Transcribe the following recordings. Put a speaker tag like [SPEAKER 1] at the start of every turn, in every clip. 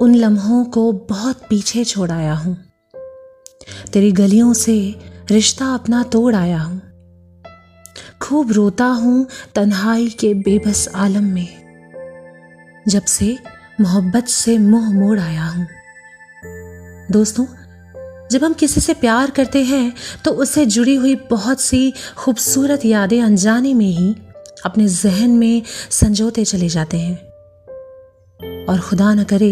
[SPEAKER 1] उन लम्हों को बहुत पीछे छोड़ आया हूँ। तेरी गलियों से रिश्ता अपना तोड़ आया हूँ। खूब रोता हूँ तन्हाई के बेबस आलम में, जब से मोहब्बत से मुँह मोड़ आया हूँ। दोस्तों, जब हम किसी से प्यार करते हैं तो उससे जुड़ी हुई बहुत सी खूबसूरत यादें अनजाने में ही अपने जहन में संजोते चले जाते हैं। और खुदा न करे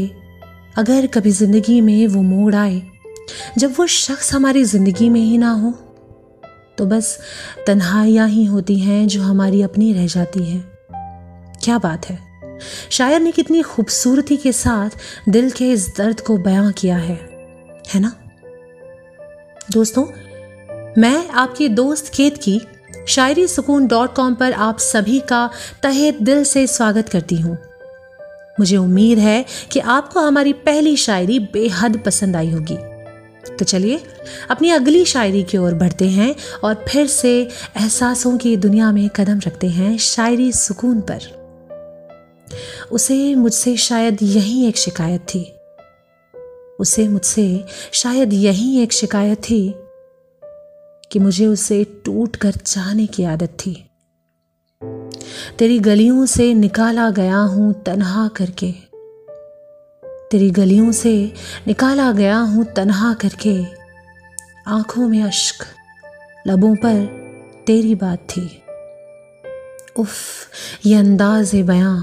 [SPEAKER 1] अगर कभी ज़िंदगी में वो मोड़ आए, जब वो शख्स हमारी ज़िंदगी में ही ना हो तो बस तन्हाइयाँ ही होती हैं जो हमारी अपनी रह जाती हैं। क्या बात है। शायर ने कितनी खूबसूरती के साथ दिल के इस दर्द को बयां किया है है ना? दोस्तों, मैं आपकी दोस्त केत की शायरी सुकून डॉट कॉम पर आप सभी का तहे दिल से स्वागत करती हूँ। मुझे उम्मीद है कि आपको हमारी पहली शायरी बेहद पसंद आई होगी। तो चलिए, अपनी अगली शायरी की ओर बढ़ते हैं और फिर से एहसासों की दुनिया में कदम रखते हैं शायरी सुकून पर। उसे मुझसे शायद यही एक शिकायत थी। उसे मुझसे शायद यही एक शिकायत थी कि मुझे उसे टूट कर चाहने की आदत थी। तेरी गलियों से निकाला गया हूँ तनहा करके। तेरी गलियों से निकाला गया हूँ तनहा करके। आँखों में अश्क, लबों पर तेरी बात थी। उफ, ये अंदाज बयां।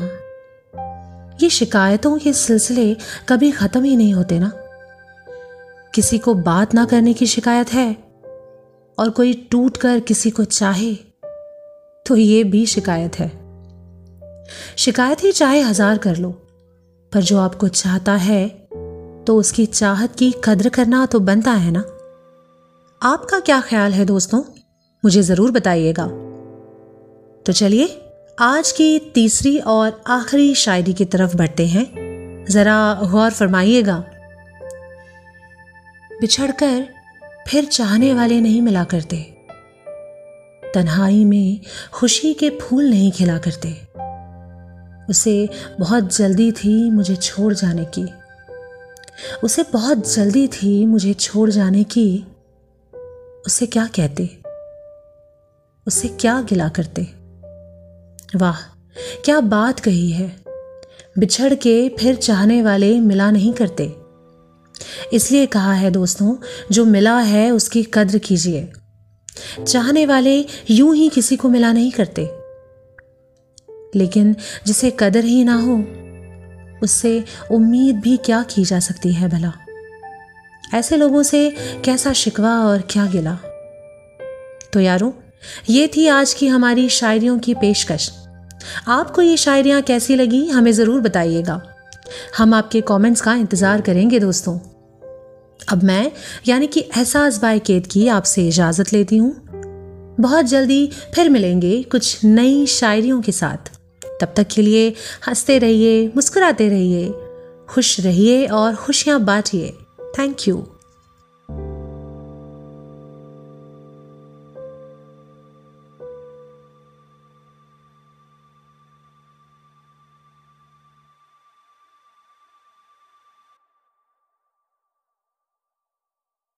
[SPEAKER 1] ये शिकायतों के सिलसिले कभी ख़त्म ही नहीं होते ना। किसी को बात ना करने की शिकायत है और कोई टूट कर किसी को चाहे तो ये भी शिकायत है। शिकायत ही चाहे हज़ार कर लो, पर जो आपको चाहता है तो उसकी चाहत की कद्र करना तो बनता है ना। आपका क्या ख्याल है दोस्तों? मुझे ज़रूर बताइएगा। तो चलिए, आज की तीसरी और आखिरी शायरी की तरफ़ बढ़ते हैं। ज़रा गौर फरमाइएगा। बिछड़कर फिर चाहने वाले नहीं मिला करते। तन्हाई में खुशी के फूल नहीं खिला करते। उसे बहुत जल्दी थी मुझे छोड़ जाने की। उसे बहुत जल्दी थी मुझे छोड़ जाने की। उसे क्या कहते? उसे क्या गिला करते? वाह, क्या बात कही है। बिछड़ के फिर चाहने वाले मिला नहीं करते। इसलिए कहा है दोस्तों, जो मिला है उसकी कद्र कीजिए। चाहने वाले यूँ ही किसी को मिला नहीं करते। लेकिन जिसे कदर ही ना हो, उससे उम्मीद भी क्या की जा सकती है भला? ऐसे लोगों से कैसा शिकवा और क्या गिला? तो यारों, ये थी आज की हमारी शायरियों की पेशकश। आपको ये शायरियाँ कैसी लगी, हमें ज़रूर बताइएगा। हम आपके कमेंट्स का इंतज़ार करेंगे दोस्तों। अब मैं, यानी कि एहसास बाय केत की आपसे इजाज़त लेती हूँ। बहुत जल्दी फिर मिलेंगे कुछ नई शायरियों के साथ। तब तक के लिए हँसते रहिए, मुस्कुराते रहिए, खुश रहिए और खुशियाँ बांटिए। Thank you